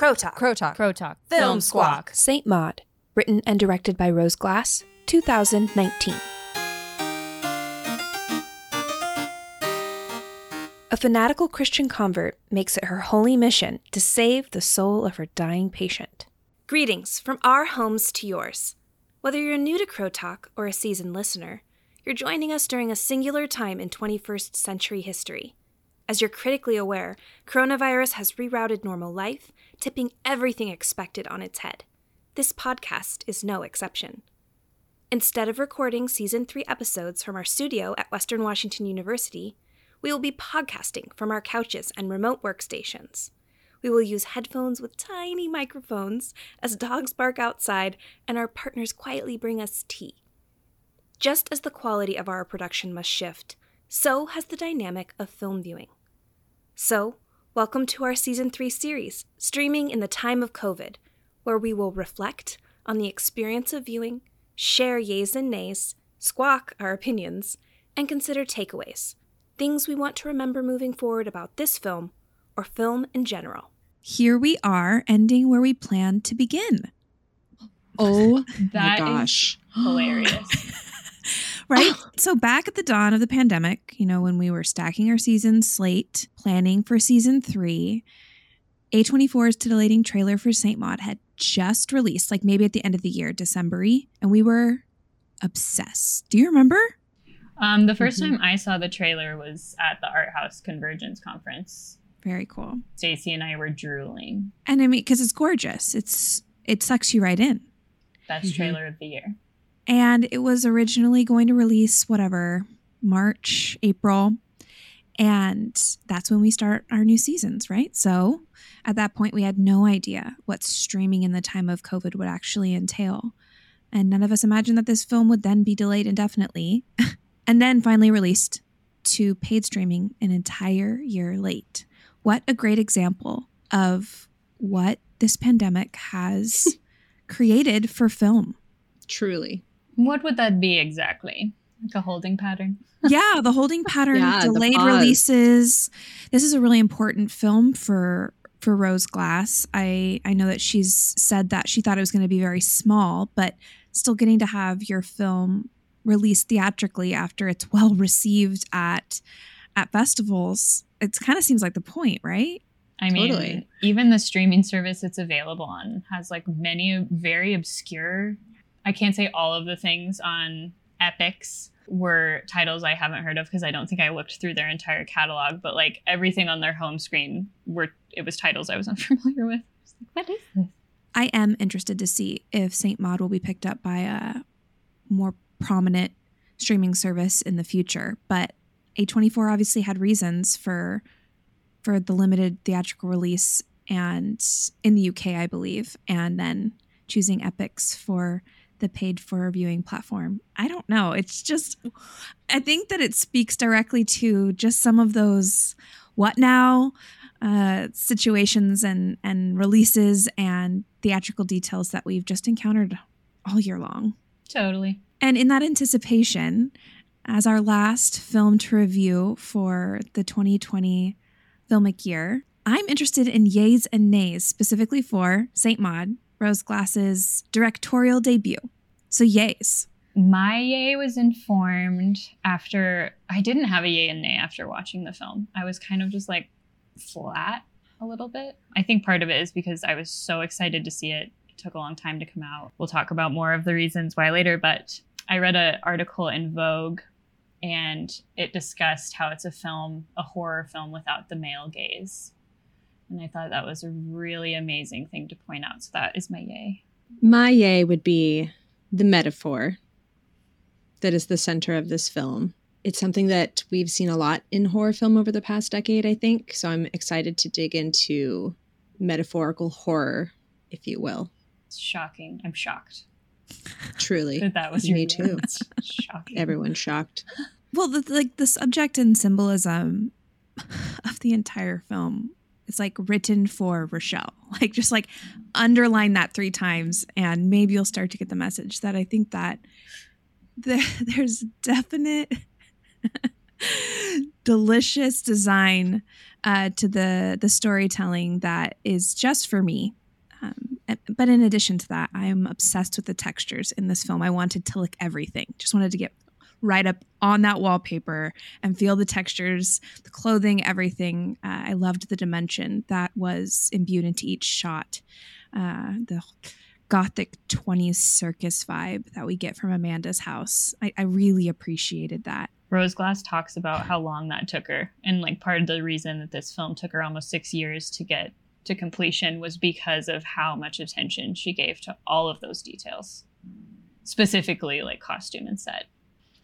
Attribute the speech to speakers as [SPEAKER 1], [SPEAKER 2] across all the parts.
[SPEAKER 1] Crow Talk.
[SPEAKER 2] Crow Talk.
[SPEAKER 3] Crow Talk.
[SPEAKER 1] Film Squawk.
[SPEAKER 4] Saint Maud, written and directed by Rose Glass, 2019. A fanatical Christian convert makes it her holy mission to save the soul of her dying patient.
[SPEAKER 1] Greetings from our homes to yours. Whether you're new to Crow Talk or a seasoned listener, you're joining us during a singular time in 21st century history. As you're critically aware, coronavirus has rerouted normal life, tipping everything expected on its head. This podcast is no exception. Instead of recording season 3 episodes from our studio at Western Washington University, we will be podcasting from our couches and remote workstations. We will use headphones with tiny microphones as dogs bark outside and our partners quietly bring us tea. Just as the quality of our production must shift, so has the dynamic of film viewing. So, welcome to our Season 3 series, streaming in the time of COVID, where we will reflect on the experience of viewing, share yays and nays, squawk our opinions, and consider takeaways things we want to remember moving forward about this film or film in general.
[SPEAKER 5] Here we are, ending where we planned to begin.
[SPEAKER 6] Oh
[SPEAKER 3] That
[SPEAKER 6] my
[SPEAKER 3] is
[SPEAKER 6] gosh.
[SPEAKER 3] hilarious.
[SPEAKER 5] Right? so, back at the dawn of the pandemic, you know, when we were stacking our season slate, planning for season three, A24's titillating trailer for St. Maud had just released, like maybe at the end of the year, December and we were obsessed. Do you remember?
[SPEAKER 3] Um, the 1st
[SPEAKER 6] Mhm.
[SPEAKER 3] time I saw the trailer was at the Art House Convergence Conference.
[SPEAKER 5] Very cool.
[SPEAKER 3] Stacy and I were drooling.
[SPEAKER 5] And I mean, because it's gorgeous. It's it sucks you right in.
[SPEAKER 3] Best
[SPEAKER 6] Mhm.
[SPEAKER 3] trailer of the year.
[SPEAKER 5] And it was originally going to release whatever March, April. And that's when we start our new seasons, right? So at that point, we had no idea what streaming in the time of COVID would actually entail. And none of us imagined that this film would then be delayed indefinitely and then finally released to paid streaming an entire year late. What a great example of what this pandemic has created for film.
[SPEAKER 6] Truly.
[SPEAKER 3] What would that be exactly? Like a holding pattern?
[SPEAKER 5] yeah, the holding pattern,
[SPEAKER 6] Yeah,
[SPEAKER 5] delayed releases. This is a really important film for for Rose Glass. I I know that she's said that she thought it was going to be very small, but still getting to have your film released theatrically after it's well received at at festivals. It kind of seems like the point, right?
[SPEAKER 3] I mean,
[SPEAKER 6] Totally.
[SPEAKER 3] even the streaming service it's available on has like many very obscure. I can't say all of the things on Epix were titles I haven't heard of because I don't think I looked through their entire catalog, but like everything on their home screen were it was titles I was unfamiliar with. I was like, what is this?
[SPEAKER 5] I am interested to see if Saint Maud will be picked up by a more prominent streaming service in the future. But A24 obviously had reasons for for the limited theatrical release and in the UK, I believe, and then choosing Epix for the paid for viewing platform. I don't know. It's just I think that it speaks directly to just some of those what now uh, situations and and releases and theatrical details that we've just encountered all year long.
[SPEAKER 3] Totally.
[SPEAKER 5] And in that anticipation, as our last film to review for the 2020 filmic year, I'm interested in yays and nays, specifically for St. Maud, Rose Glass's directorial debut. So, yays.
[SPEAKER 3] My yay was informed after I didn't have a yay and nay after watching the film. I was kind of just like flat a little bit. I think part of it is because I was so excited to see it. It took a long time to come out. We'll talk about more of the reasons why later, but I read an article in Vogue and it discussed how it's a film, a horror film without the male gaze. And I thought that was a really amazing thing to point out. So that is my yay.
[SPEAKER 6] My yay would be the metaphor that is the center of this film. It's something that we've seen a lot in horror film over the past decade, I think. So I'm excited to dig into metaphorical horror, if you will.
[SPEAKER 3] It's shocking. I'm shocked
[SPEAKER 6] Truly.
[SPEAKER 3] that that was your
[SPEAKER 6] Me
[SPEAKER 3] yay.
[SPEAKER 6] too.
[SPEAKER 3] It's shocking.
[SPEAKER 6] Everyone's shocked.
[SPEAKER 5] Well, the, like the subject and symbolism of the entire film is like written for Rochelle. Like just like underline that three times, and maybe you'll start to get the message that I think that the, there's definite delicious design uh, to the the storytelling that is just for me. Um, but in addition to that, I'm obsessed with the textures in this film. I wanted to lick everything. Just wanted to get right up on that wallpaper and feel the textures, the clothing, everything. Uh, I loved the dimension that was imbued into each shot. Uh, the gothic 20s circus vibe that we get from Amanda's house. I, I really appreciated that.
[SPEAKER 3] Rose Glass talks about how long that took her. And like part of the reason that this film took her almost six years to get to completion was because of how much attention she gave to all of those details, specifically like costume and set.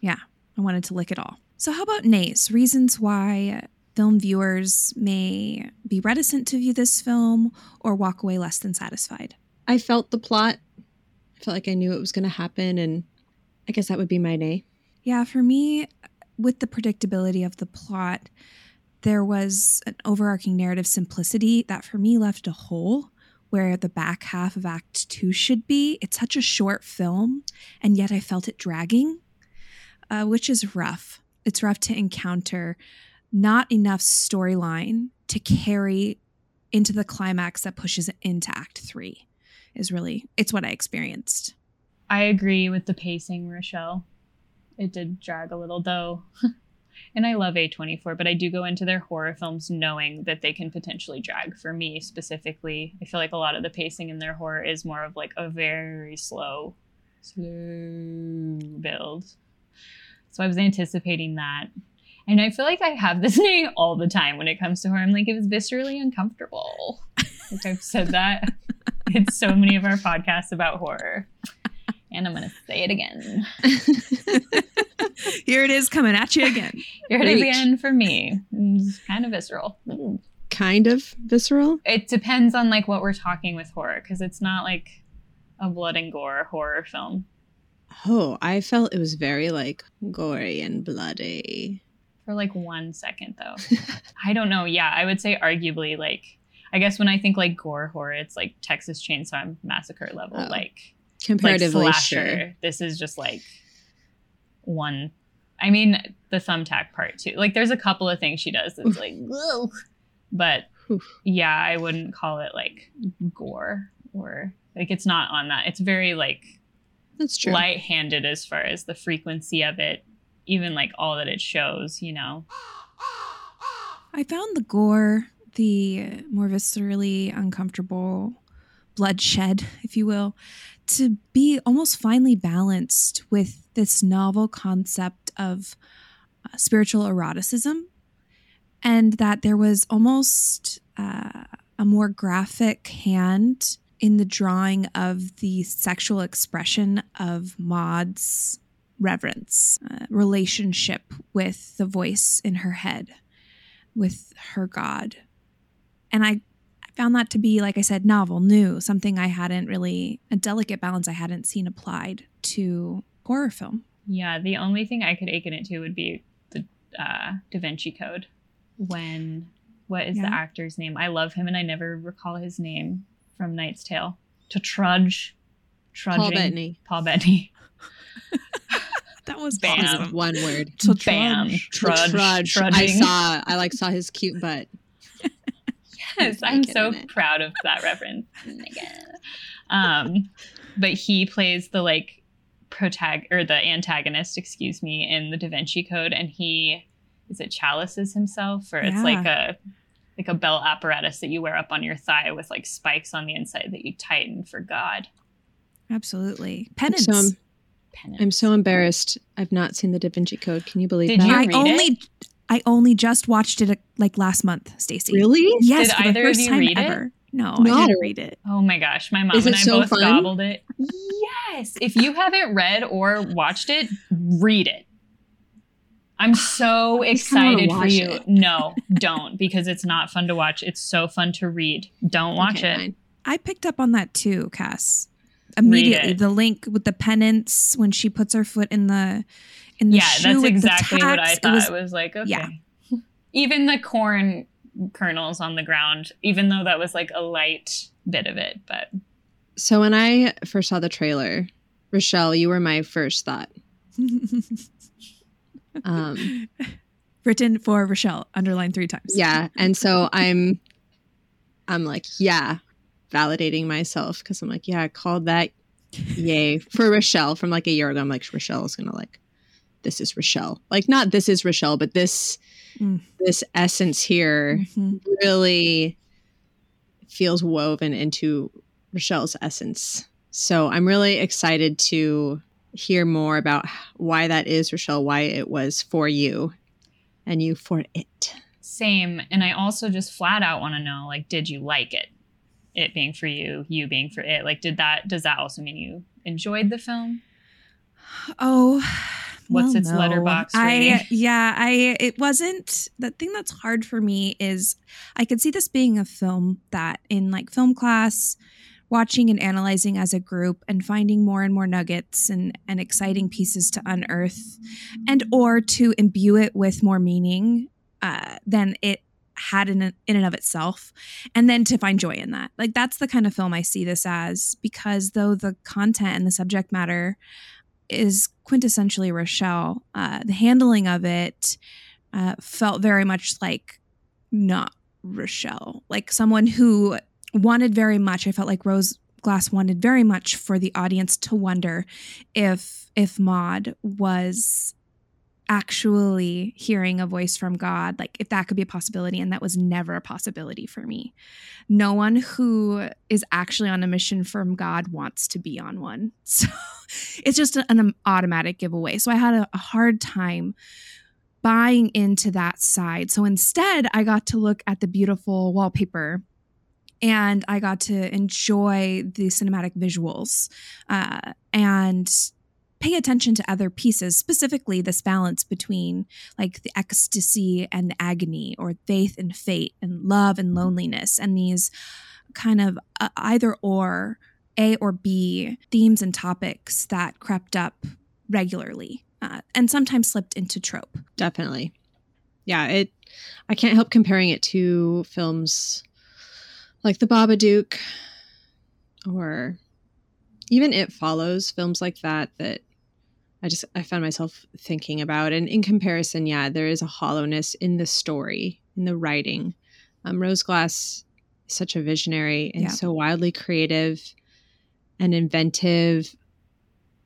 [SPEAKER 5] Yeah, I wanted to lick it all. So, how about nays? Reasons why film viewers may be reticent to view this film or walk away less than satisfied?
[SPEAKER 6] I felt the plot. I felt like I knew it was going to happen, and I guess that would be my nay.
[SPEAKER 5] Yeah, for me, with the predictability of the plot, there was an overarching narrative simplicity that for me left a hole where the back half of Act Two should be. It's such a short film, and yet I felt it dragging, uh, which is rough. It's rough to encounter not enough storyline to carry into the climax that pushes it into Act Three. Is really it's what I experienced.
[SPEAKER 3] I agree with the pacing, Rochelle. It did drag a little, though. and I love A24, but I do go into their horror films knowing that they can potentially drag. For me specifically, I feel like a lot of the pacing in their horror is more of like a very slow, slow build. So I was anticipating that. And I feel like I have this name all the time when it comes to horror. I'm like, it was viscerally uncomfortable. like I've said that in so many of our podcasts about horror. And I'm going to say it again.
[SPEAKER 5] Here it is coming at you again.
[SPEAKER 3] Here it is again for me. It's kind of visceral.
[SPEAKER 6] Kind of visceral?
[SPEAKER 3] It depends on like what we're talking with horror because it's not like a blood and gore horror film.
[SPEAKER 6] Oh, I felt it was very like gory and bloody.
[SPEAKER 3] For like one second though. I don't know. Yeah, I would say arguably like I guess when I think like gore horror, it's like Texas Chainsaw Massacre level, oh. like
[SPEAKER 6] comparatively
[SPEAKER 3] like slasher. Sure. This is just like one. I mean, the thumbtack part too. Like, there's a couple of things she does that's like, Whoa. but yeah, I wouldn't call it like gore or like it's not on that. It's very like
[SPEAKER 6] that's true.
[SPEAKER 3] light-handed as far as the frequency of it, even like all that it shows. You know.
[SPEAKER 5] I found the gore the more viscerally uncomfortable bloodshed, if you will, to be almost finely balanced with this novel concept of uh, spiritual eroticism, and that there was almost uh, a more graphic hand in the drawing of the sexual expression of Maud's reverence, uh, relationship with the voice in her head, with her God and I found that to be, like I said, novel, new, something I hadn't really, a delicate balance I hadn't seen applied to horror film.
[SPEAKER 3] Yeah, the only thing I could akin it to would be the uh, Da Vinci Code. When, what is yeah. the actor's name? I love him and I never recall his name from Knight's Tale. To trudge, trudging.
[SPEAKER 6] Paul Bettany.
[SPEAKER 3] Paul Bettany.
[SPEAKER 5] that was
[SPEAKER 3] bam.
[SPEAKER 6] Awesome. One word.
[SPEAKER 3] To bam. Trudge.
[SPEAKER 6] Trudge. Trudging. I saw. I like saw his cute butt.
[SPEAKER 3] yes, I'm so proud of that reference. um, but he plays the like protag or the antagonist, excuse me, in the Da Vinci Code, and he is it chalices himself, or it's yeah. like a like a bell apparatus that you wear up on your thigh with like spikes on the inside that you tighten for God.
[SPEAKER 5] Absolutely, penance.
[SPEAKER 6] So I'm, penance. I'm so embarrassed. I've not seen the Da Vinci Code. Can you believe
[SPEAKER 3] Did
[SPEAKER 6] that?
[SPEAKER 3] You
[SPEAKER 5] I only
[SPEAKER 3] it?
[SPEAKER 5] I only just watched it like last month, Stacy.
[SPEAKER 6] Really?
[SPEAKER 5] Yes.
[SPEAKER 3] Did
[SPEAKER 5] for
[SPEAKER 3] either
[SPEAKER 5] the first
[SPEAKER 3] of you
[SPEAKER 5] time
[SPEAKER 3] read
[SPEAKER 5] ever.
[SPEAKER 3] it?
[SPEAKER 5] No,
[SPEAKER 6] no,
[SPEAKER 5] I didn't read it.
[SPEAKER 3] Oh my gosh, my mom
[SPEAKER 6] Is
[SPEAKER 3] and I
[SPEAKER 6] so
[SPEAKER 3] both
[SPEAKER 6] fun?
[SPEAKER 3] gobbled it. Yes. If you haven't read or watched it, read it. I'm so excited for you.
[SPEAKER 6] It.
[SPEAKER 3] No, don't because it's not fun to watch. It's so fun to read. Don't watch okay, it. Fine.
[SPEAKER 5] I picked up on that too, Cass. Immediately, the link with the penance when she puts her foot in the in the
[SPEAKER 3] yeah,
[SPEAKER 5] shoe
[SPEAKER 3] that's
[SPEAKER 5] with
[SPEAKER 3] exactly
[SPEAKER 5] the
[SPEAKER 3] what I thought.
[SPEAKER 5] It was,
[SPEAKER 3] It was like okay.
[SPEAKER 5] yeah.
[SPEAKER 3] Even the corn kernels on the ground, even though that was like a light bit of it, but
[SPEAKER 6] So when I first saw the trailer, Rochelle, you were my first thought. Um,
[SPEAKER 5] Written for Rochelle, underlined three times.
[SPEAKER 6] Yeah. And so I'm I'm like, yeah, validating myself because I'm like, yeah, I called that yay for Rochelle from like a year ago. I'm like, Rochelle is gonna like this is Rochelle. Like not this is Rochelle, but this mm. this essence here mm-hmm. really feels woven into Rochelle's essence. So I'm really excited to hear more about why that is, Rochelle, why it was for you and you for it.
[SPEAKER 3] Same. And I also just flat out want to know like, did you like it? It being for you, you being for it. Like, did that, does that also mean you enjoyed the film?
[SPEAKER 5] Oh,
[SPEAKER 3] what's well, its no. Letterboxd rating?
[SPEAKER 5] I yeah, I it wasn't the thing that's hard for me is I could see this being a film that in like film class watching and analyzing as a group and finding more and more nuggets and, and exciting pieces to unearth and or to imbue it with more meaning uh, than it had in, in and of itself and then to find joy in that. Like that's the kind of film i see this as because though the content and the subject matter is quintessentially rochelle uh, the handling of it uh, felt very much like not rochelle like someone who wanted very much, I felt like Rose Glass wanted very much for the audience to wonder if if Maud was actually hearing a voice from God, like if that could be a possibility, and that was never a possibility for me. No one who is actually on a mission from God wants to be on one. So it's just an automatic giveaway. So I had a, a hard time buying into that side. So instead, I got to look at the beautiful wallpaper and I got to enjoy the cinematic visuals uh, and pay attention to other pieces, specifically this balance between like the ecstasy and the agony, or faith and fate, and love and loneliness, and these kind of uh, either or A or B themes and topics that crept up regularly uh, and sometimes slipped into trope.
[SPEAKER 6] Definitely. Yeah, it I can't help comparing it to films like The Babadook or even It Follows, films like that that I just I found myself thinking about. And in comparison, yeah, there is a hollowness in the story, in the writing. Um, Rose Glass is such a visionary and yeah. so wildly creative and inventive.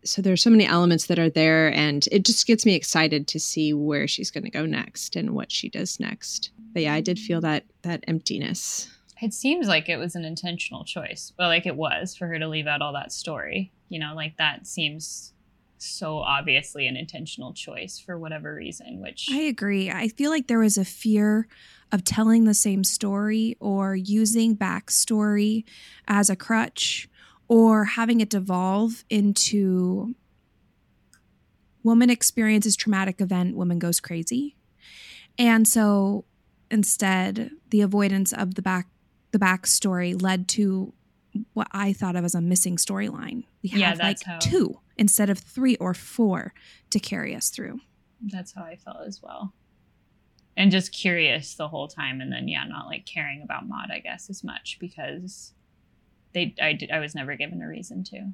[SPEAKER 6] So there's so many elements that are there, and it just gets me excited to see where she's going to go next and what she does next. But yeah, I did feel that that emptiness
[SPEAKER 3] it seems like it was an intentional choice. Well, like it was for her to leave out all that story. You know, like that seems so obviously an intentional choice for whatever reason, which
[SPEAKER 5] I agree. I feel like there was a fear of telling the same story or using backstory as a crutch or having it devolve into woman experiences traumatic event, woman goes crazy. And so instead, the avoidance of the back the backstory led to what I thought of as a missing storyline. We have yeah, like how, two instead of three or four to carry us through.
[SPEAKER 3] That's how I felt as well. And just curious the whole time, and then yeah, not like caring about Maud, I guess, as much because they I did I was never given a reason to.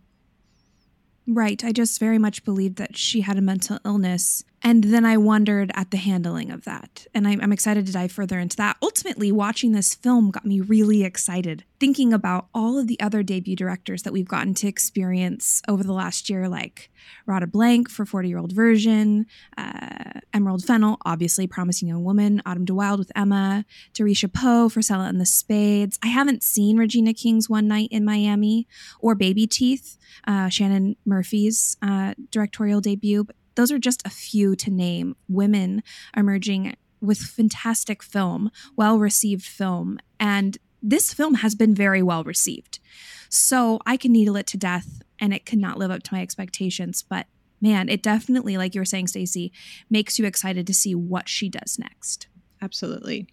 [SPEAKER 5] Right. I just very much believed that she had a mental illness. And then I wondered at the handling of that. And I'm, excited to dive further into that. Ultimately, watching this film got me really excited thinking about all of the other debut directors that we've gotten to experience over the last year, like Radha Blank for 40 year old version, uh, Emerald Fennell, obviously Promising Young Woman, Autumn de Wilde with Emma, Tayarisha Poe for Selah and the Spades. I haven't seen Regina King's One Night in Miami or Baby Teeth, uh, Shannon Murphy's uh, directorial debut, but those are just a few to name women emerging with fantastic film, well received film, and this film has been very well received. So I can needle it to death and it could not live up to my expectations. But man, it definitely, like you were saying, Stacey, makes you excited to see what she does next.
[SPEAKER 6] Absolutely.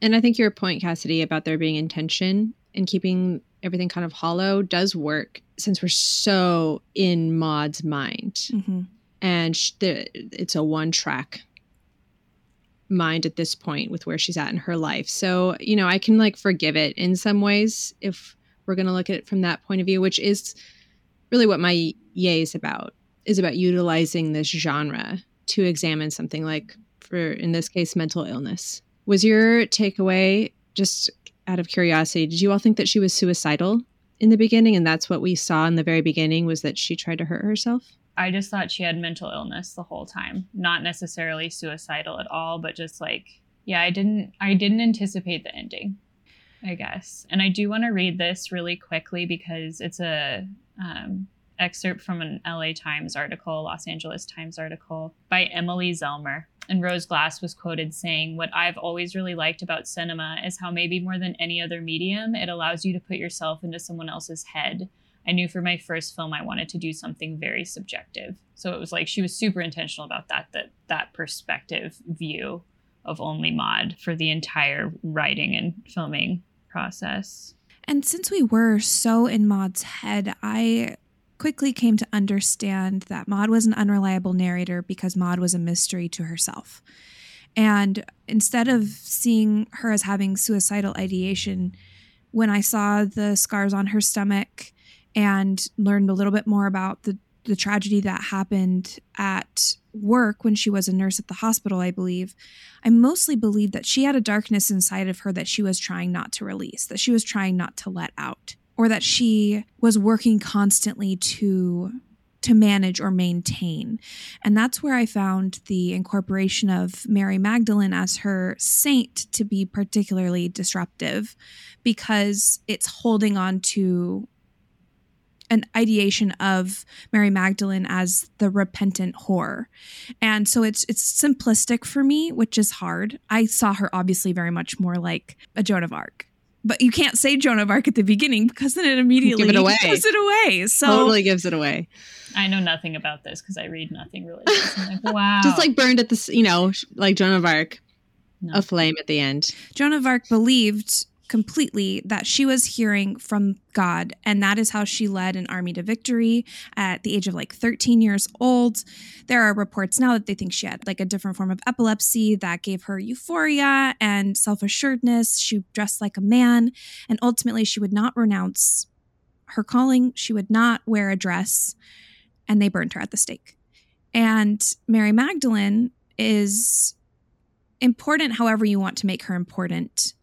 [SPEAKER 6] And I think your point, Cassidy, about there being intention and keeping everything kind of hollow does work since we're so in Maud's mind. Mm-hmm. And it's a one track mind at this point with where she's at in her life. So, you know, I can like forgive it in some ways if we're going to look at it from that point of view, which is really what my yay is about, is about utilizing this genre to examine something like for in this case mental illness. Was your takeaway just out of curiosity, did you all think that she was suicidal in the beginning and that's what we saw in the very beginning was that she tried to hurt herself?
[SPEAKER 3] I just thought she had mental illness the whole time. Not necessarily suicidal at all, but just like yeah, I didn't I didn't anticipate the ending. I guess. And I do want to read this really quickly because it's a um, excerpt from an LA Times article, Los Angeles Times article by Emily Zemler. And Rose Glass was quoted saying, What I've always really liked about cinema is how maybe more than any other medium, it allows you to put yourself into someone else's head. I knew for my first film I wanted to do something very subjective. So it was like she was super intentional about that, that that perspective view of only Maud for the entire writing and filming process.
[SPEAKER 5] And since we were so in Maud's head, I quickly came to understand that Maud was an unreliable narrator because Maud was a mystery to herself. And instead of seeing her as having suicidal ideation, when I saw the scars on her stomach and learned a little bit more about the, the tragedy that happened at work when she was a nurse at the hospital, I believe, I mostly believed that she had a darkness inside of her that she was trying not to release, that she was trying not to let out or that she was working constantly to to manage or maintain. And that's where I found the incorporation of Mary Magdalene as her saint to be particularly disruptive because it's holding on to an ideation of Mary Magdalene as the repentant whore. And so it's it's simplistic for me, which is hard. I saw her obviously very much more like a Joan of Arc but you can't say Joan of Arc at the beginning because then it immediately
[SPEAKER 6] Give it away.
[SPEAKER 5] gives it away. So
[SPEAKER 6] totally gives it away.
[SPEAKER 3] I know nothing about this because I read nothing religious. I'm like, wow.
[SPEAKER 6] Just like burned at the, you know, like Joan of Arc,
[SPEAKER 3] No.
[SPEAKER 6] a flame at the end.
[SPEAKER 5] Joan of Arc believed completely that she was hearing from God, and that is how she led an army to victory at the age of like 13 years old. There are reports now that they think she had like a different form of epilepsy that gave her euphoria and self assuredness. She dressed like a man, and ultimately, she would not renounce her calling. She would not wear a dress, and they burned her at the stake. And Mary Magdalene is important however you want to make her important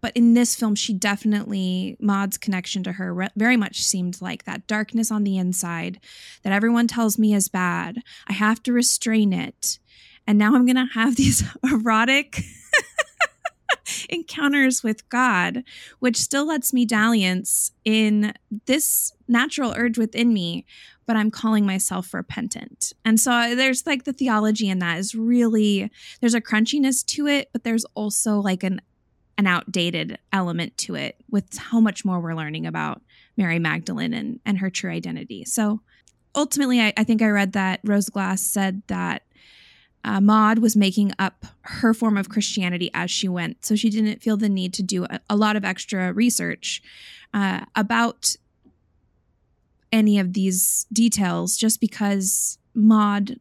[SPEAKER 5] but in this film she definitely maud's connection to her re- very much seemed like that darkness on the inside that everyone tells me is bad. I have to restrain it. And now i'm gonna have these erotic encounters with god which still lets me dalliance in this natural urge within me but i'm calling myself repentant. And so uh, there's like the theology in that is really there's a crunchiness to it but there's also like an an outdated element to it with how much more we're learning about Mary Magdalene and, and her true identity. So ultimately, I, I think I read that Rose Glass said that uh, Maud was making up her form of Christianity as she went. So she didn't feel the need to do a, a lot of extra research uh, about any of these details just because Maud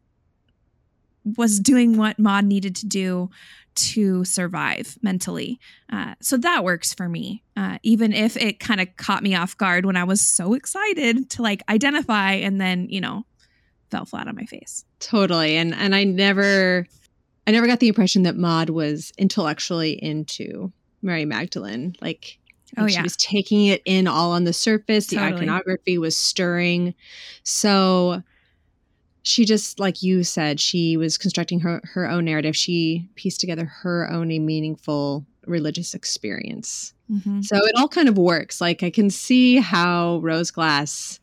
[SPEAKER 5] was doing what Maud needed to do to survive mentally. Uh, so that works for me, uh, even if it kind of caught me off guard when I was so excited to like identify and then, you know, fell flat on my face.
[SPEAKER 6] Totally. And and I never I never got the impression that Maud was intellectually into Mary Magdalene. Like
[SPEAKER 5] Oh,
[SPEAKER 6] she
[SPEAKER 5] yeah.
[SPEAKER 6] was taking it in all on the surface. The
[SPEAKER 5] Totally.
[SPEAKER 6] iconography was stirring. So she just like you said, she was constructing her her own narrative. She pieced together her own meaningful religious experience.
[SPEAKER 5] Mhm.
[SPEAKER 6] So it all kind of works. Like I can see how Rose Glass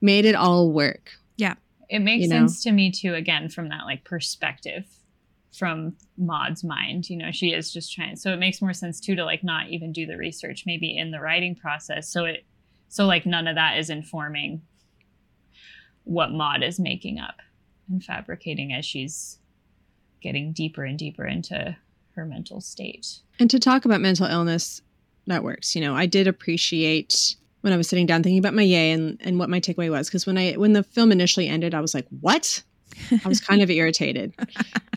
[SPEAKER 6] made it all work. Yeah.
[SPEAKER 3] It makes
[SPEAKER 6] you know?
[SPEAKER 3] sense to me too again from that like perspective from maud's mind you know she is just trying so it makes more sense too to like not even do the research maybe in the writing process so it so like none of that is informing what maud is making up and fabricating as she's getting deeper and deeper into her mental state
[SPEAKER 6] And to talk about mental illness, that works. You know, I did appreciate when I was sitting down thinking about my yay and, and what my takeaway was. Because when I when the film initially ended, I was like, what? I was kind of irritated.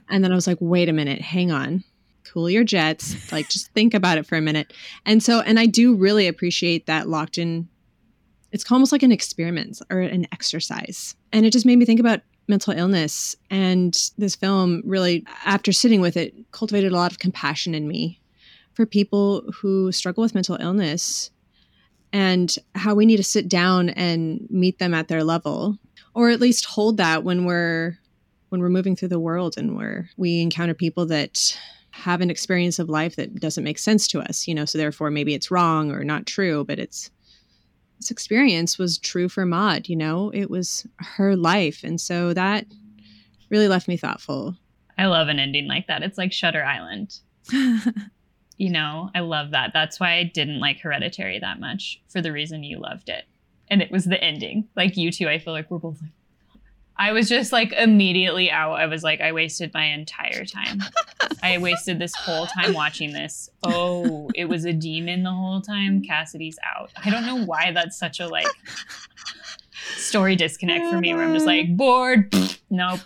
[SPEAKER 6] And then I was like, wait a minute, hang on. Cool your jets. Like just think about it for a minute. And so and I do really appreciate that locked in it's almost like an experiment or an exercise. And it just made me think about mental illness. And this film really, after sitting with it, cultivated a lot of compassion in me for people who struggle with mental illness and how we need to sit down and meet them at their level or at least hold that when we're when we're moving through the world and where we encounter people that have an experience of life that doesn't make sense to us you know so therefore maybe it's wrong or not true but it's this experience was true for Maud, you know, it was her life. And so that really left me thoughtful.
[SPEAKER 3] I love an ending like that. It's like Shutter Island. you know, I love that. That's why I didn't like Hereditary that much for the reason you loved it. And it was the ending. Like you two, I feel like we're both like, I was just like immediately out. I was like, I wasted my entire time. I wasted this whole time watching this. Oh, it was a demon the whole time. Cassidy's out. I don't know why that's such a like story disconnect for me where I'm just like bored. nope.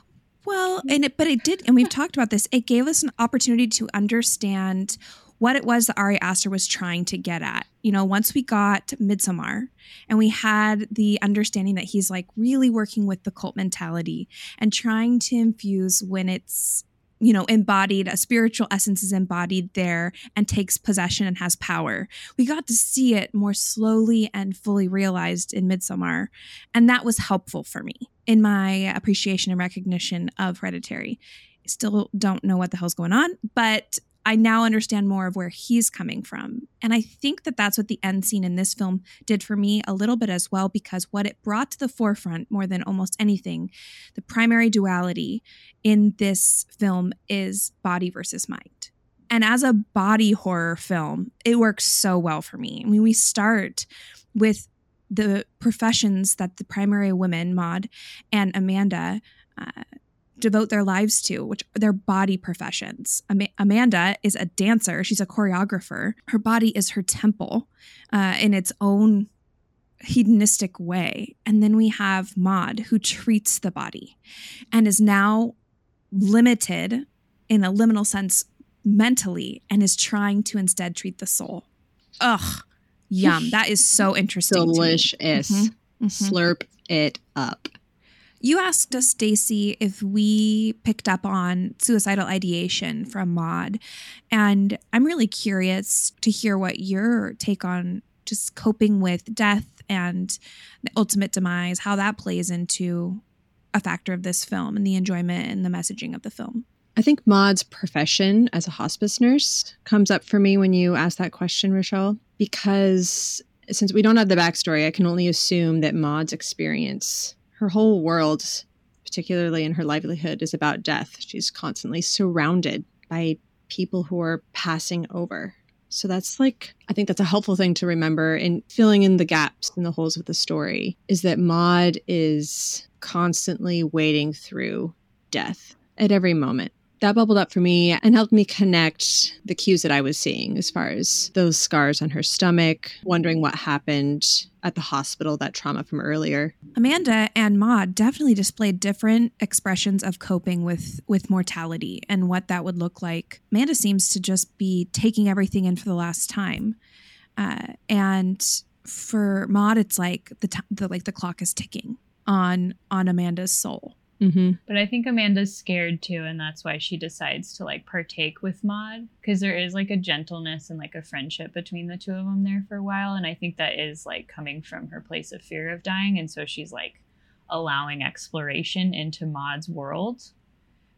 [SPEAKER 5] Well, and it, but it did, and we've talked about this. It gave us an opportunity to understand what it was that Ari Aster was trying to get at. You know, once we got Midsommar and we had the understanding that he's like really working with the cult mentality and trying to infuse when it's you know embodied a spiritual essence is embodied there and takes possession and has power we got to see it more slowly and fully realized in midsommar and that was helpful for me in my appreciation and recognition of hereditary still don't know what the hell's going on but I now understand more of where he's coming from. And I think that that's what the end scene in this film did for me a little bit as well, because what it brought to the forefront more than almost anything, the primary duality in this film is body versus mind. And as a body horror film, it works so well for me. I mean, we start with the professions that the primary women, Maud and Amanda, uh, devote their lives to, which are their body professions. Am- Amanda is a dancer, she's a choreographer. Her body is her temple uh, in its own hedonistic way. And then we have Maud, who treats the body and is now limited in a liminal sense mentally and is trying to instead treat the soul. Ugh, yum. That is so interesting.
[SPEAKER 6] Delicious. Mm-hmm. Mm-hmm. Slurp it up.
[SPEAKER 5] You asked us, Stacy, if we picked up on suicidal ideation from Maud. And I'm really curious to hear what your take on just coping with death and the ultimate demise, how that plays into a factor of this film and the enjoyment and the messaging of the film.
[SPEAKER 6] I think Maud's profession as a hospice nurse comes up for me when you ask that question, Rochelle, because since we don't have the backstory, I can only assume that Maud's experience her whole world, particularly in her livelihood, is about death. She's constantly surrounded by people who are passing over. So that's like, I think that's a helpful thing to remember in filling in the gaps and the holes of the story is that Maud is constantly wading through death at every moment that bubbled up for me and helped me connect the cues that I was seeing as far as those scars on her stomach, wondering what happened at the hospital, that trauma from earlier.
[SPEAKER 5] Amanda and Maud definitely displayed different expressions of coping with with mortality and what that would look like. Amanda seems to just be taking everything in for the last time, uh, and for Maud, it's like the, t- the like the clock is ticking on on Amanda's soul
[SPEAKER 3] Mm-hmm. But I think Amanda's scared too, and that's why she decides to like partake with Maud because there is like a gentleness and like a friendship between the two of them there for a while, and I think that is like coming from her place of fear of dying, and so she's like allowing exploration into Maud's world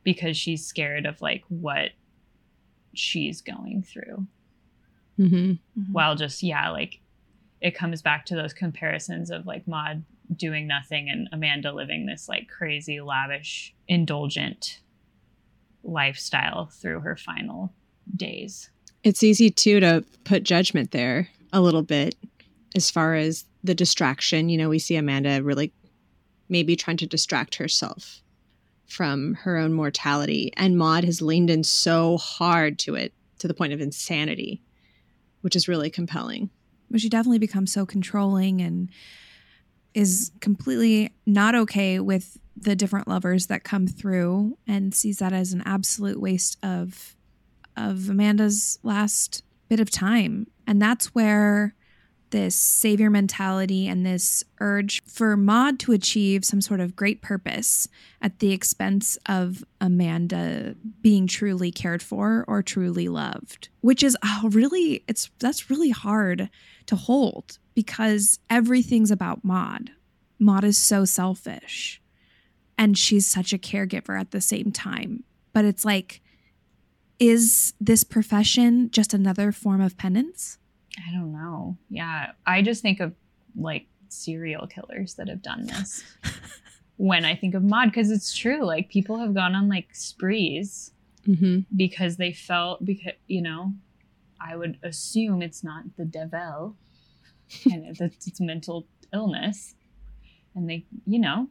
[SPEAKER 3] because she's scared of like what she's going through. Mm-hmm. Mm-hmm. While just yeah, like it comes back to those comparisons of like Maud doing nothing and Amanda living this like crazy, lavish, indulgent lifestyle through her final days.
[SPEAKER 6] It's easy too to put judgment there a little bit as far as the distraction. You know, we see Amanda really maybe trying to distract herself from her own mortality. And Maud has leaned in so hard to it to the point of insanity, which is really compelling.
[SPEAKER 5] But she definitely becomes so controlling and is completely not okay with the different lovers that come through and sees that as an absolute waste of of Amanda's last bit of time. And that's where this savior mentality and this urge for Maud to achieve some sort of great purpose at the expense of Amanda being truly cared for or truly loved, which is oh, really it's that's really hard to hold because everything's about Maud. Maud is so selfish and she's such a caregiver at the same time. But it's like is this profession just another form of penance?
[SPEAKER 3] I don't know. Yeah. I just think of like serial killers that have done this when I think of Maud, because it's true. Like people have gone on like sprees
[SPEAKER 6] hmm
[SPEAKER 3] because they felt, because, you know, I would assume it's not the devil and it's, it's mental illness. And they, you know,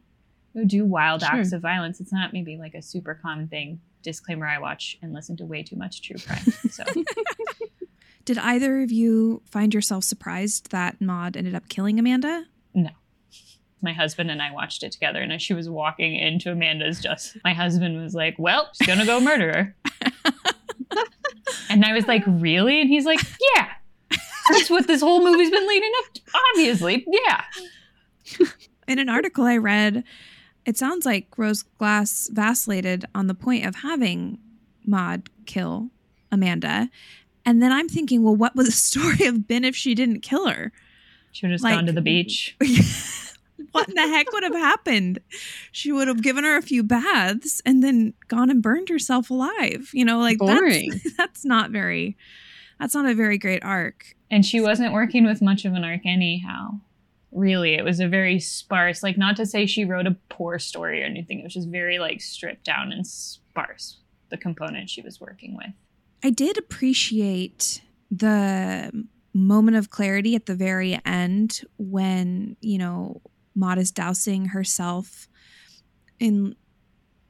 [SPEAKER 3] do wild
[SPEAKER 6] Sure.
[SPEAKER 3] acts of violence. It's not maybe like a super common thing. Disclaimer I watch and listen to way too much true crime. So
[SPEAKER 5] Did either of you find yourself surprised that Maud ended up killing Amanda?
[SPEAKER 3] No my husband and I watched it together. And as she was walking into Amanda's just, my husband was like, Well, she's gonna go murder her. and I was like, Really? And he's like, Yeah. That's what this whole movie's been leading up to. Obviously. Yeah.
[SPEAKER 5] In an article I read, it sounds like Rose Glass vacillated on the point of having Maud kill Amanda. And then I'm thinking, well, what would the story have been if she didn't kill her?
[SPEAKER 3] She would have
[SPEAKER 5] Like-
[SPEAKER 3] gone to the beach.
[SPEAKER 5] what in the heck would have happened? She would have given her a few baths and then gone and burned herself alive. You know, like
[SPEAKER 6] Boring.
[SPEAKER 5] That's, that's not very. That's not a very great arc.
[SPEAKER 3] And she wasn't working with much of an arc anyhow. Really, it was a very sparse, like, not to say she wrote a poor story or anything. It was just very, like, stripped down and sparse, the component she was working with.
[SPEAKER 5] I did appreciate the moment of clarity at the very end when, you know, Maud is dousing herself in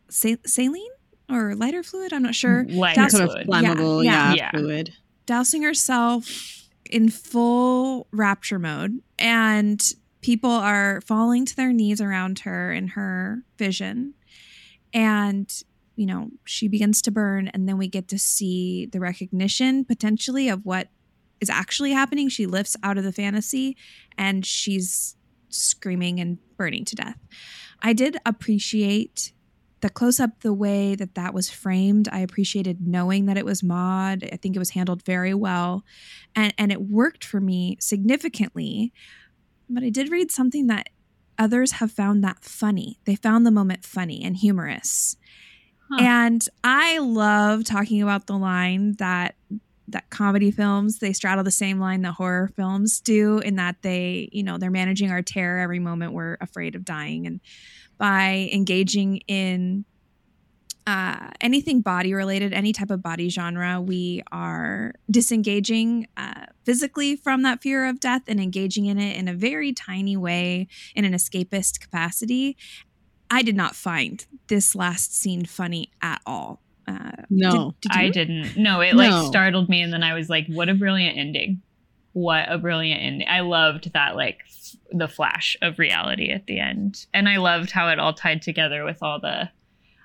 [SPEAKER 5] sa- saline or lighter fluid. I'm not sure.
[SPEAKER 3] Lighter
[SPEAKER 5] That's-
[SPEAKER 6] Sort of
[SPEAKER 3] fluid.
[SPEAKER 6] flammable,
[SPEAKER 5] Yeah,
[SPEAKER 6] yeah,
[SPEAKER 3] yeah.
[SPEAKER 6] fluid.
[SPEAKER 5] Dousing herself in full rapture mode. And people are falling to their knees around her in her vision. And you know, she begins to burn, and then we get to see the recognition potentially of what is actually happening. She lifts out of the fantasy and she's screaming and burning to death. I did appreciate the close up, the way that that was framed. I appreciated knowing that it was Maud. I think it was handled very well, and and it worked for me significantly. But I did read something that others have found that funny. They found the moment funny and humorous.
[SPEAKER 3] Huh.
[SPEAKER 5] And I love talking about the line that that comedy films they straddle the same line that horror films do in that they, you know, they're managing our terror every moment we're afraid of dying and by engaging in uh, anything body related, any type of body genre, we are disengaging uh, physically from that fear of death and engaging in it in a very tiny way in an escapist capacity. I did not find this last scene funny at all. Uh,
[SPEAKER 6] No.
[SPEAKER 5] did, did
[SPEAKER 3] I didn't. No, it like startled me, and then I was like, "What a brilliant ending! What a brilliant ending!" I loved that, like f- the flash of reality at the end, and I loved how it all tied together with all the.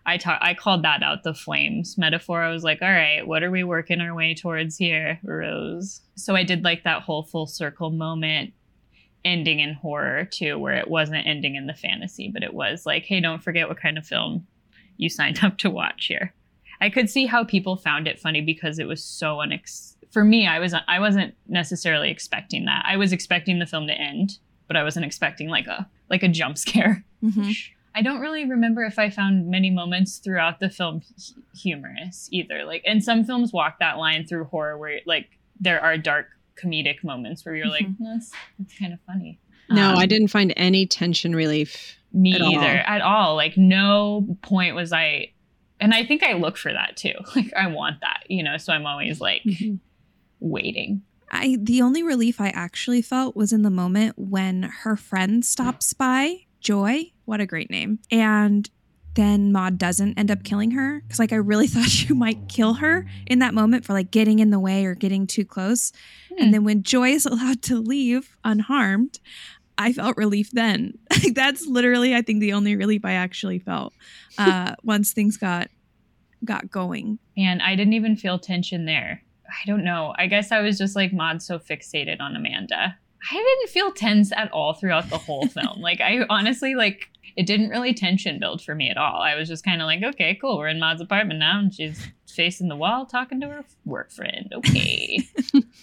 [SPEAKER 3] I ta- I called that out the flames metaphor. I was like, "All right, what are we working our way towards here, Rose?" So I did like that whole full circle moment ending in horror too, where it wasn't ending in the fantasy, but it was like, "Hey, don't forget what kind of film you signed up to watch here." I could see how people found it funny because it was so unex. For me, I was I wasn't necessarily expecting that. I was expecting the film to end, but I wasn't expecting like a like a jump scare.
[SPEAKER 5] Mhm.
[SPEAKER 3] I don't really remember if I found many moments throughout the film hu- humorous either. Like, and some films walk that line through horror where like there are dark comedic moments where you're like,
[SPEAKER 5] Mhm.
[SPEAKER 3] that's that's kind of funny.
[SPEAKER 6] No,
[SPEAKER 3] Um,
[SPEAKER 6] I didn't find any tension relief.
[SPEAKER 3] me
[SPEAKER 6] at all.
[SPEAKER 3] either at all like no point was i and i think i look for that too like i want that you know so i'm always like
[SPEAKER 6] Mhm.
[SPEAKER 3] Waiting
[SPEAKER 5] I the only relief I actually felt was in the moment when her friend stops by, Joy, what a great name. And then Maud doesn't end up killing her cuz like I really thought she might kill her in that moment for like getting in the way or getting too close.
[SPEAKER 3] Hmm.
[SPEAKER 5] And then when Joy is allowed to leave unharmed, I felt relief then. Like that's literally I think the only relief I actually felt uh once things got got going.
[SPEAKER 3] and i didn't even feel tension there i don't know i guess i was just like maud so fixated on amanda I didn't feel tense at all throughout the whole film. like I honestly like it didn't really tension build for me at all. I was just kind of like, okay, cool. We're in Maud's apartment now, and she's facing the wall talking to her work friend. Okay.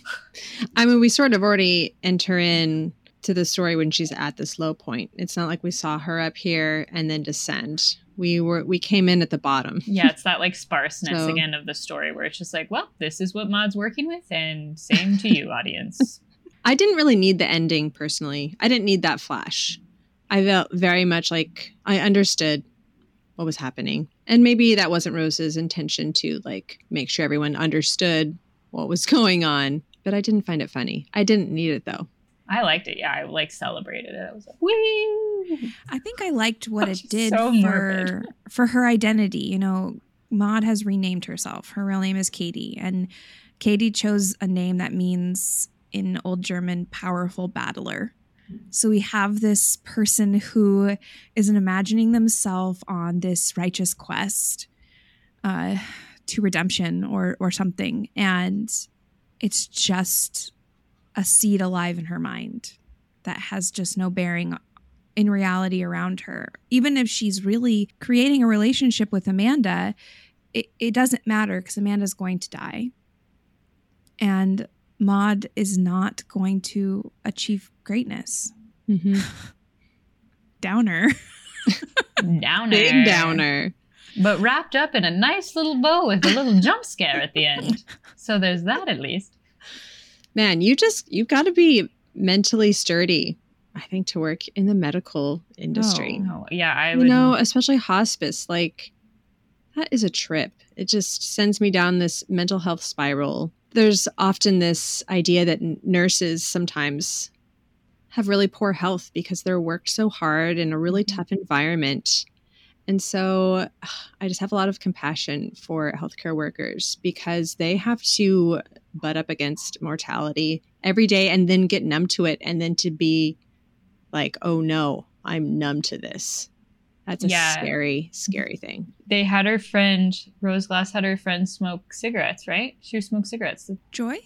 [SPEAKER 6] I mean, we sort of already enter in to the story when she's at this low point. It's not like we saw her up here and then descend. We were we came in at the bottom.
[SPEAKER 3] yeah, it's that like sparseness
[SPEAKER 6] So-
[SPEAKER 3] again of the story where it's just like, well, this is what Maud's working with, and same to you, audience.
[SPEAKER 6] I didn't really need the ending personally. I didn't need that flash. I felt very much like I understood what was happening. And maybe that wasn't Rose's intention to like make sure everyone understood what was going on, but I didn't find it funny. I didn't need it though.
[SPEAKER 3] I liked it. Yeah, I like celebrated it. I was like, woo!
[SPEAKER 5] I think I liked what
[SPEAKER 3] She's
[SPEAKER 5] it did
[SPEAKER 3] so
[SPEAKER 5] for
[SPEAKER 3] morbid.
[SPEAKER 5] for her identity. You know, Maud has renamed herself. Her real name is Katie, and Katie chose a name that means in Old German "powerful battler." So we have this person who is imagining themselves on this righteous quest uh, to redemption or or something, and it's just a seed alive in her mind that has just no bearing in reality around her. Even if she's really creating a relationship with Amanda, it, it doesn't matter because Amanda's going to die. And Maud is not going to achieve greatness.
[SPEAKER 6] Mm-hmm.
[SPEAKER 5] Downer.
[SPEAKER 3] Downer.
[SPEAKER 6] Big downer.
[SPEAKER 3] But wrapped up in a nice little bow with a little jump scare at the end. So there's that at least.
[SPEAKER 6] Man, you just you've got to be mentally sturdy, I think, to work in the medical industry.
[SPEAKER 3] Oh, yeah, I
[SPEAKER 6] you
[SPEAKER 3] would
[SPEAKER 6] know, especially hospice, like that is a trip. It just sends me down this mental health spiral. There's often this idea that nurses sometimes have really poor health because they're worked so hard in a really
[SPEAKER 3] Mhm.
[SPEAKER 6] tough environment. And so I just have a lot of compassion for healthcare workers because they have to butt up against mortality every day and then get numb to it and then to be like, oh no, I'm numb to this. That's a
[SPEAKER 3] Yeah.
[SPEAKER 6] scary, scary thing.
[SPEAKER 3] they had her friend Rose Glass had her friend smoke cigarettes, right? She smoked cigarettes.
[SPEAKER 5] Joy?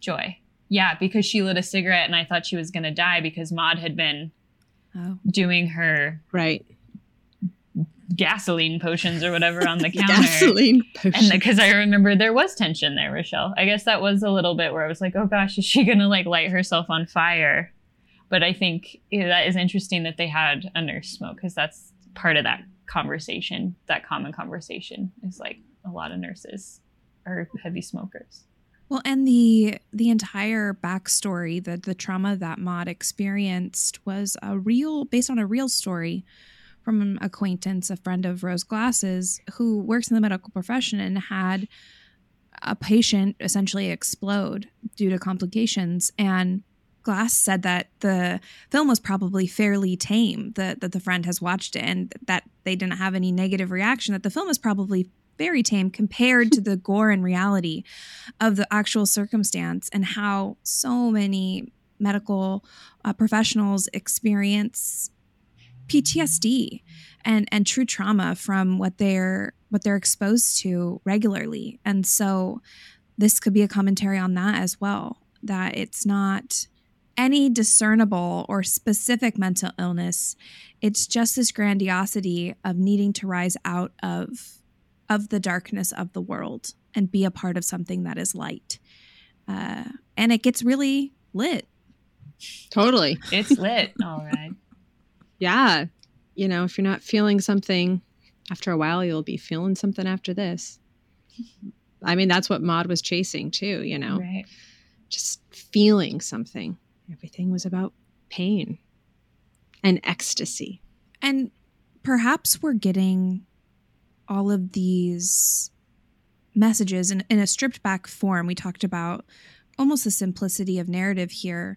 [SPEAKER 3] Joy. Yeah, because she lit a cigarette and I thought she was gonna die because Maud had been
[SPEAKER 5] Oh.
[SPEAKER 3] doing her
[SPEAKER 6] Right.
[SPEAKER 3] Gasoline potions or whatever on the counter.
[SPEAKER 6] Gasoline
[SPEAKER 3] And because I remember there was tension there, Rochelle. I guess that was a little bit where I was like, oh gosh, is she gonna like light herself on fire? But I think yeah, that is interesting that they had a nurse smoke because that's part of that conversation, that common conversation is like a lot of nurses are heavy smokers.
[SPEAKER 5] Well, and the the entire backstory, the the trauma that Maud experienced was a real based on a real story from an acquaintance, a friend of Rose Glass's, who works in the medical profession and had a patient essentially explode due to complications. And Glass said that the film was probably fairly tame, that, that the friend has watched it and that they didn't have any negative reaction, that the film is probably very tame compared to the gore and reality of the actual circumstance and how so many medical uh, professionals experience PTSD and and true trauma from what they're what they're exposed to regularly. And so this could be a commentary on that as well that it's not any discernible or specific mental illness. It's just this grandiosity of needing to rise out of of the darkness of the world and be a part of something that is light. Uh, and it gets really lit.
[SPEAKER 6] totally.
[SPEAKER 3] It's lit. All right.
[SPEAKER 6] Yeah. You know, if you're not feeling something after a while, you'll be feeling something after this. I mean, that's what Maud was chasing too, you know,
[SPEAKER 3] Right.
[SPEAKER 6] just feeling something. Everything was about pain and ecstasy.
[SPEAKER 5] And perhaps we're getting all of these messages in, in a stripped back form. We talked about almost the simplicity of narrative here.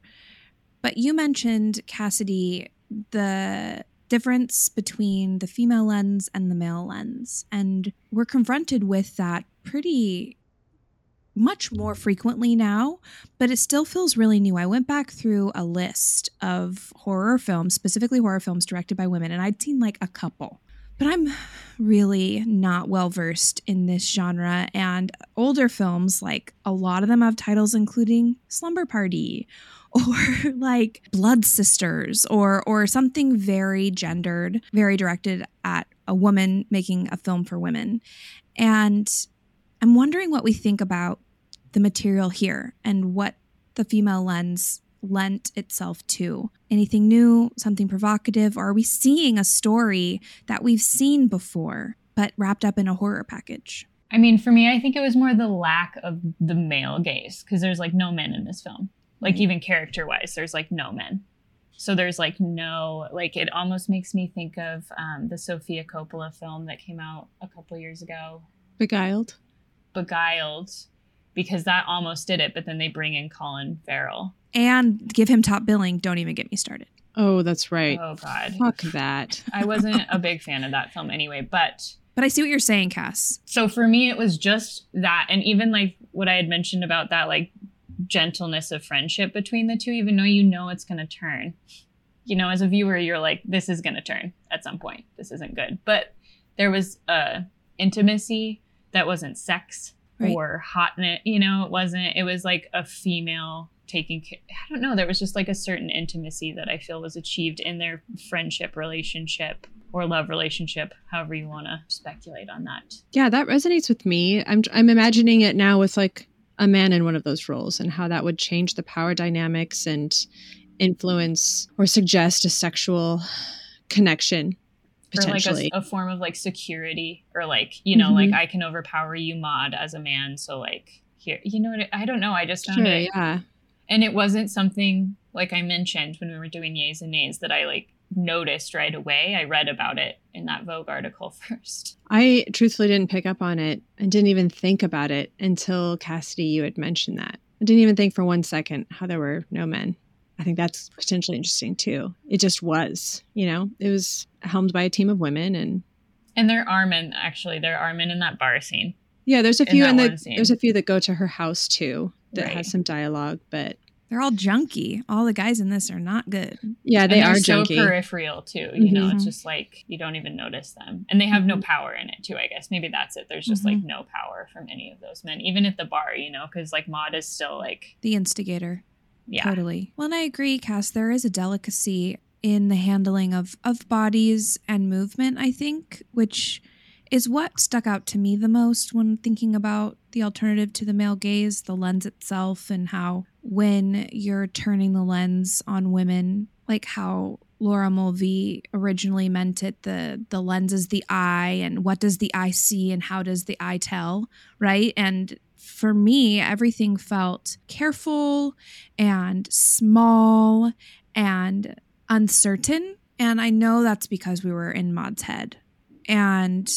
[SPEAKER 5] But you mentioned, Cassidy, the difference between the female lens and the male lens. And we're confronted with that pretty much more frequently now, but it still feels really new. I went back through a list of horror films, specifically horror films directed by women, and I'd seen like a couple. But I'm really not well versed in this genre. And older films, like a lot of them have titles including Slumber Party or like blood sisters or or something very gendered, very directed at a woman making a film for women. And I'm wondering what we think about the material here and what the female lens lent itself to. Anything new, something provocative, or are we seeing a story that we've seen before but wrapped up in a horror package?
[SPEAKER 3] I mean, for me, I think it was more the lack of the male gaze because there's like no men in this film. Like, even character wise, there's like no men. So there's like no, like, it almost makes me think of um, the Sofia Coppola film that came out a couple years ago,
[SPEAKER 6] Beguiled.
[SPEAKER 3] Beguiled, because that almost did it, but then they bring in Colin Farrell.
[SPEAKER 5] And give him top billing. Don't even get me started.
[SPEAKER 6] Oh, that's right.
[SPEAKER 3] Oh, God.
[SPEAKER 6] Fuck that.
[SPEAKER 3] I wasn't a big fan of that film anyway, but
[SPEAKER 5] But I see what you're saying, Cass.
[SPEAKER 3] so for me it was just that and even like what i had mentioned about that like gentleness of friendship between the two even though you know it's going to turn you know as a viewer you're like this is going to turn at some point this isn't good but there was uh intimacy that wasn't sex
[SPEAKER 5] Right.
[SPEAKER 3] or hotness you know it wasn't it was like a female taking care i don't know there was just like a certain intimacy that i feel was achieved in their friendship relationship or love relationship however you want to speculate on that
[SPEAKER 6] Yeah, that resonates with me. I'm I'm imagining it now with like a man in one of those roles and how that would change the power dynamics and influence or suggest a sexual connection potentially.
[SPEAKER 3] or like a, a form of like security or like you know
[SPEAKER 6] Mhm.
[SPEAKER 3] like i can overpower you Maud as a man so like here you know what i don't know i just found
[SPEAKER 6] sure,
[SPEAKER 3] it
[SPEAKER 6] yeah.
[SPEAKER 3] and it wasn't something like i mentioned when we were doing yays and nays that i like noticed right away i read about it in that vogue article first
[SPEAKER 6] I truthfully didn't pick up on it and didn't even think about it until Cassidy you had mentioned that. I didn't even think for one second how there were no men. I think that's potentially interesting too. It just was, you know, it was helmed by a team of women and
[SPEAKER 3] and there are men actually there are men in that bar scene
[SPEAKER 6] yeah, there's a few
[SPEAKER 3] that
[SPEAKER 6] and the, there's a few that go to her house too that
[SPEAKER 3] Right.
[SPEAKER 6] has some dialogue, but
[SPEAKER 5] They're all junky. All the guys in this are not good.
[SPEAKER 6] yeah, they
[SPEAKER 3] they're
[SPEAKER 6] are
[SPEAKER 3] so
[SPEAKER 6] junky.
[SPEAKER 3] peripheral too you know
[SPEAKER 5] Mhm.
[SPEAKER 3] it's just like you don't even notice them and they have no
[SPEAKER 6] Mhm.
[SPEAKER 3] power in it too i guess maybe that's it there's just
[SPEAKER 5] Mhm.
[SPEAKER 3] like no power from any of those men even at the bar you know because like maud is still like
[SPEAKER 5] The instigator.
[SPEAKER 3] yeah
[SPEAKER 5] Totally. Well, and I agree, Cass. There is a delicacy in the handling of of bodies and movement. I think, which is what stuck out to me the most when thinking about the alternative to the male gaze, the lens itself, and how when you're turning the lens on women, like how Laura Mulvey originally meant it, the the lens is the eye, and what does the eye see, and how does the eye tell, right? And for me, everything felt careful and small and uncertain. And I know that's because we were in Maud's head. And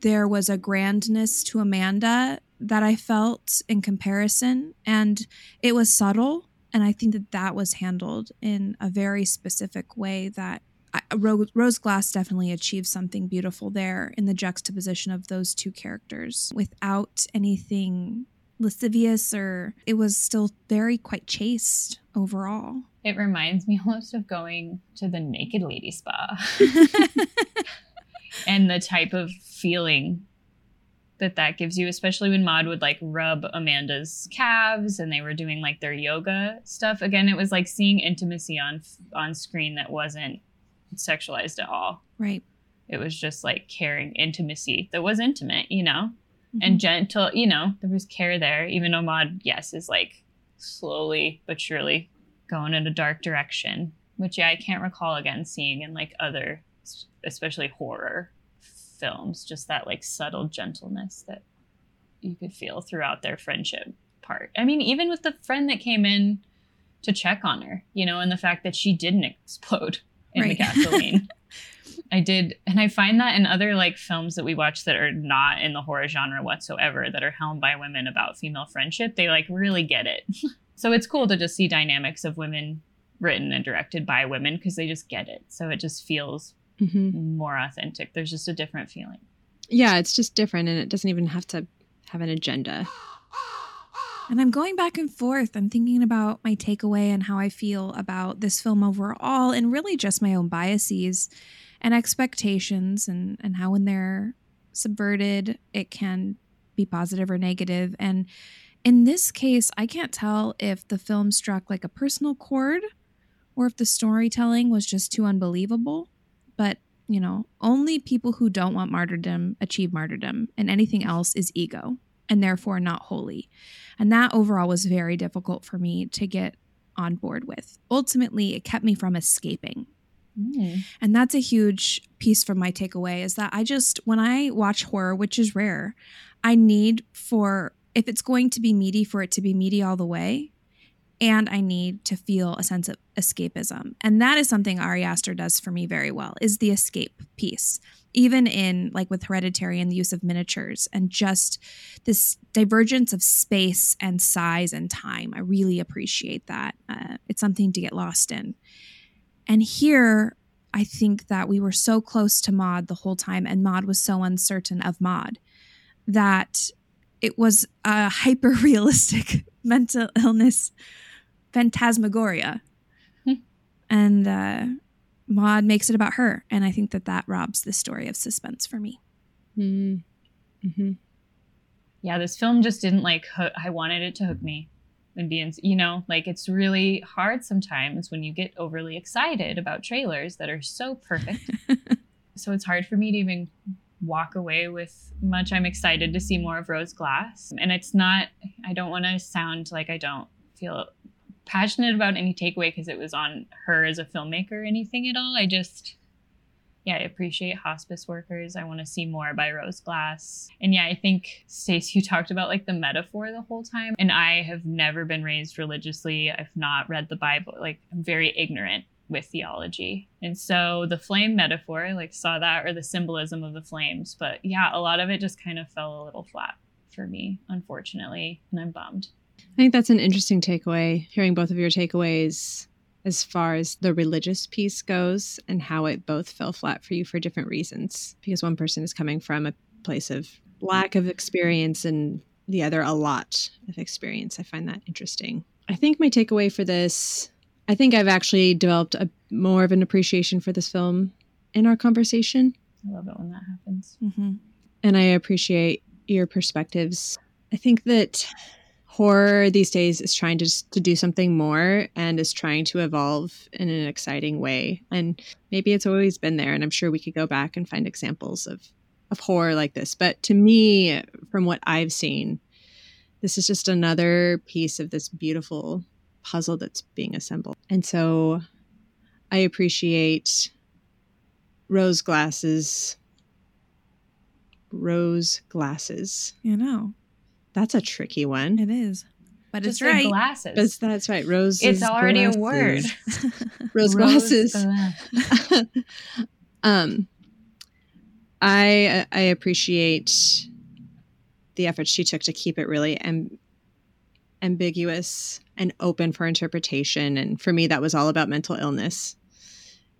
[SPEAKER 5] there was a grandness to Amanda that I felt in comparison. And it was subtle. And I think that that was handled in a very specific way that I, Rose, Rose Glass definitely achieved something beautiful there in the juxtaposition of those two characters without anything lascivious or it was still very quite chaste overall.
[SPEAKER 3] It reminds me almost of going to the naked lady spa and the type of feeling that that gives you, especially when Maud would like rub Amanda's calves and they were doing like their yoga stuff. Again, it was like seeing intimacy on on screen that wasn't sexualized at all.
[SPEAKER 5] right.
[SPEAKER 3] It was just like caring intimacy that was intimate, you know,
[SPEAKER 5] Mm-hmm.
[SPEAKER 3] and gentle. You know, there was care there, even though Maud, yes, is like slowly but surely going in a dark direction, which yeah, I can't recall again seeing in like other, especially horror films, just that like subtle gentleness that you could feel throughout their friendship part. I mean, even with the friend that came in to check on her, you know, and the fact that she didn't explode in the
[SPEAKER 5] Right.
[SPEAKER 3] gasoline. I did, and I find that in other like films that we watch that are not in the horror genre whatsoever, that are helmed by women about female friendship, they like really get it. so it's cool to just see dynamics of women written and directed by women because they just get it. So it just feels
[SPEAKER 6] Mhm.
[SPEAKER 3] more authentic. There's just a different feeling.
[SPEAKER 6] Yeah, it's just different and it doesn't even have to have an agenda.
[SPEAKER 5] And I'm going back and forth. I'm thinking about my takeaway and how I feel about this film overall, and really just my own biases and expectations, and, and how when they're subverted, it can be positive or negative. And In this case, I can't tell if the film struck like a personal chord or if the storytelling was just too unbelievable. But, you know, only people who don't want martyrdom achieve martyrdom, and anything else is ego and therefore not holy. And that overall was very difficult for me to get on board with. Ultimately, it kept me from escaping.
[SPEAKER 3] Mm.
[SPEAKER 5] And that's a huge piece from my takeaway is that I just, when I watch horror, which is rare, I need for, if it's going to be meaty, for it to be meaty all the way. And I need to feel a sense of escapism. And that is something Ari Aster does for me very well, is the escape piece. Even in like with Hereditary and the use of miniatures and just this divergence of space and size and time. I really appreciate that. Uh, it's something to get lost in. And here, I think that we were so close to Maud the whole time, and Maud was so uncertain of Maud that it was a hyper realistic mental illness phantasmagoria.
[SPEAKER 3] Hmm.
[SPEAKER 5] and uh, Maud makes it about her. And I think that that robs the story of suspense for me.
[SPEAKER 6] Mm. hmm
[SPEAKER 3] Yeah, this film just didn't like. Hook, I wanted it to hook me, and be, in, you know, like it's really hard sometimes when you get overly excited about trailers that are so perfect. so it's hard for me to even walk away with much. I'm excited to see more of Rose Glass, and it's not. I don't want to sound like I don't feel passionate about any takeaway because it was on her as a filmmaker or anything at all. I just yeah, I appreciate hospice workers. I want to see more by Rose Glass. And yeah, I think Stace, you talked about like the metaphor the whole time. And I have never been raised religiously. I've not read the Bible. Like I'm very ignorant with theology. And so the flame metaphor, I like saw that or the symbolism of the flames. But yeah, a lot of it just kind of fell a little flat for me, unfortunately. And I'm bummed.
[SPEAKER 6] I think that's an interesting takeaway, hearing both of your takeaways as far as the religious piece goes and how it both fell flat for you for different reasons. Because one person is coming from a place of lack of experience and the other a lot of experience. I find that interesting. I think my takeaway for this, I think I've actually developed a more of an appreciation for this film in our conversation.
[SPEAKER 3] I love it when that happens.
[SPEAKER 5] Mm-hmm.
[SPEAKER 6] And I appreciate your perspectives. I think that horror these days is trying to to do something more and is trying to evolve in an exciting way. And maybe it's always been there and i'm sure we could go back and find examples of of horror like this. But to me from what i've seen this is just another piece of this beautiful puzzle that's being assembled. And so i appreciate rose glasses rose glasses.
[SPEAKER 5] You know,
[SPEAKER 6] that's a tricky one
[SPEAKER 5] it is. But
[SPEAKER 3] Just
[SPEAKER 5] it's
[SPEAKER 3] the
[SPEAKER 5] right.
[SPEAKER 3] glasses.
[SPEAKER 6] But that's right. Rose.
[SPEAKER 3] It's already a word.
[SPEAKER 6] Rose glasses.
[SPEAKER 3] glass.
[SPEAKER 6] um, I I appreciate the efforts she took to keep it really am- ambiguous and open for interpretation. And for me, that was all about mental illness,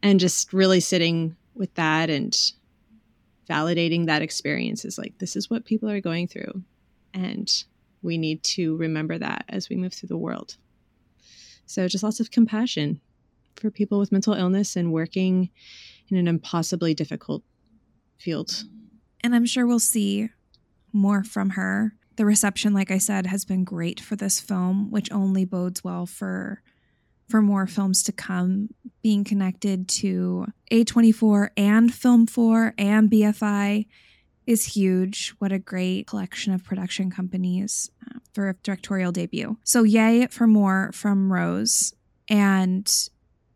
[SPEAKER 6] and just really sitting with that and validating that experience is like this is what people are going through, and we need to remember that as we move through the world. So just lots of compassion for people with mental illness and working in an impossibly difficult field.
[SPEAKER 5] and I'm sure we'll see more from her. The reception, like I said, has been great for this film, which only bodes well for for more films to come. Being connected to A24 and Film 4 and BFI is huge. What a great collection of production companies uh, for a directorial debut. So, yay for more from Rose. And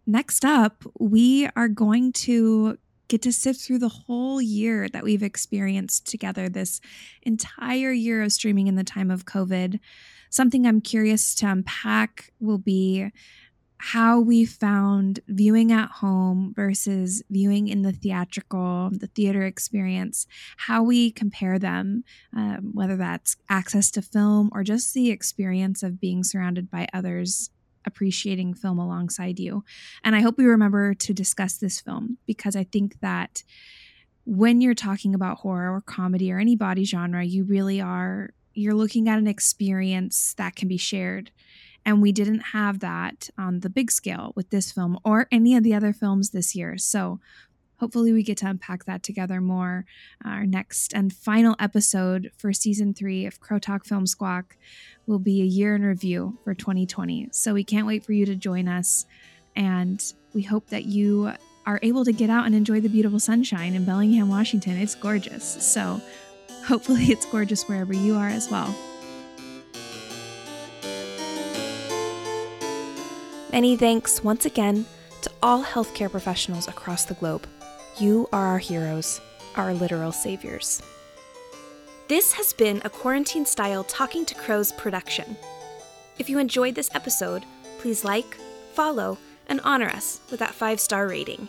[SPEAKER 5] next up, we are going to get to sift through the whole year that we've experienced together this entire year of streaming in the time of COVID. Something I'm curious to unpack will be how we found viewing at home versus viewing in the theatrical, the theater experience, how we compare them, um, whether that's access to film or just the experience of being surrounded by others appreciating film alongside you. And I hope we remember to discuss this film because I think that when you're talking about horror or comedy or any body genre, you really are you're looking at an experience that can be shared. And we didn't have that on the big scale with this film or any of the other films this year. So hopefully we get to unpack that together more. Uh, our next and final episode for season three of Crow Talk Film Squawk will be a year in review for 2020. So we can't wait for you to join us. And we hope that you are able to get out and enjoy the beautiful sunshine in Bellingham, Washington. It's gorgeous. So hopefully it's gorgeous wherever you are as well.
[SPEAKER 4] Many thanks once again to all healthcare professionals across the globe. You are our heroes, our literal saviors. This has been a quarantine style Talking to Crows production. If you enjoyed this episode, please like, follow, and honor us with that five star rating.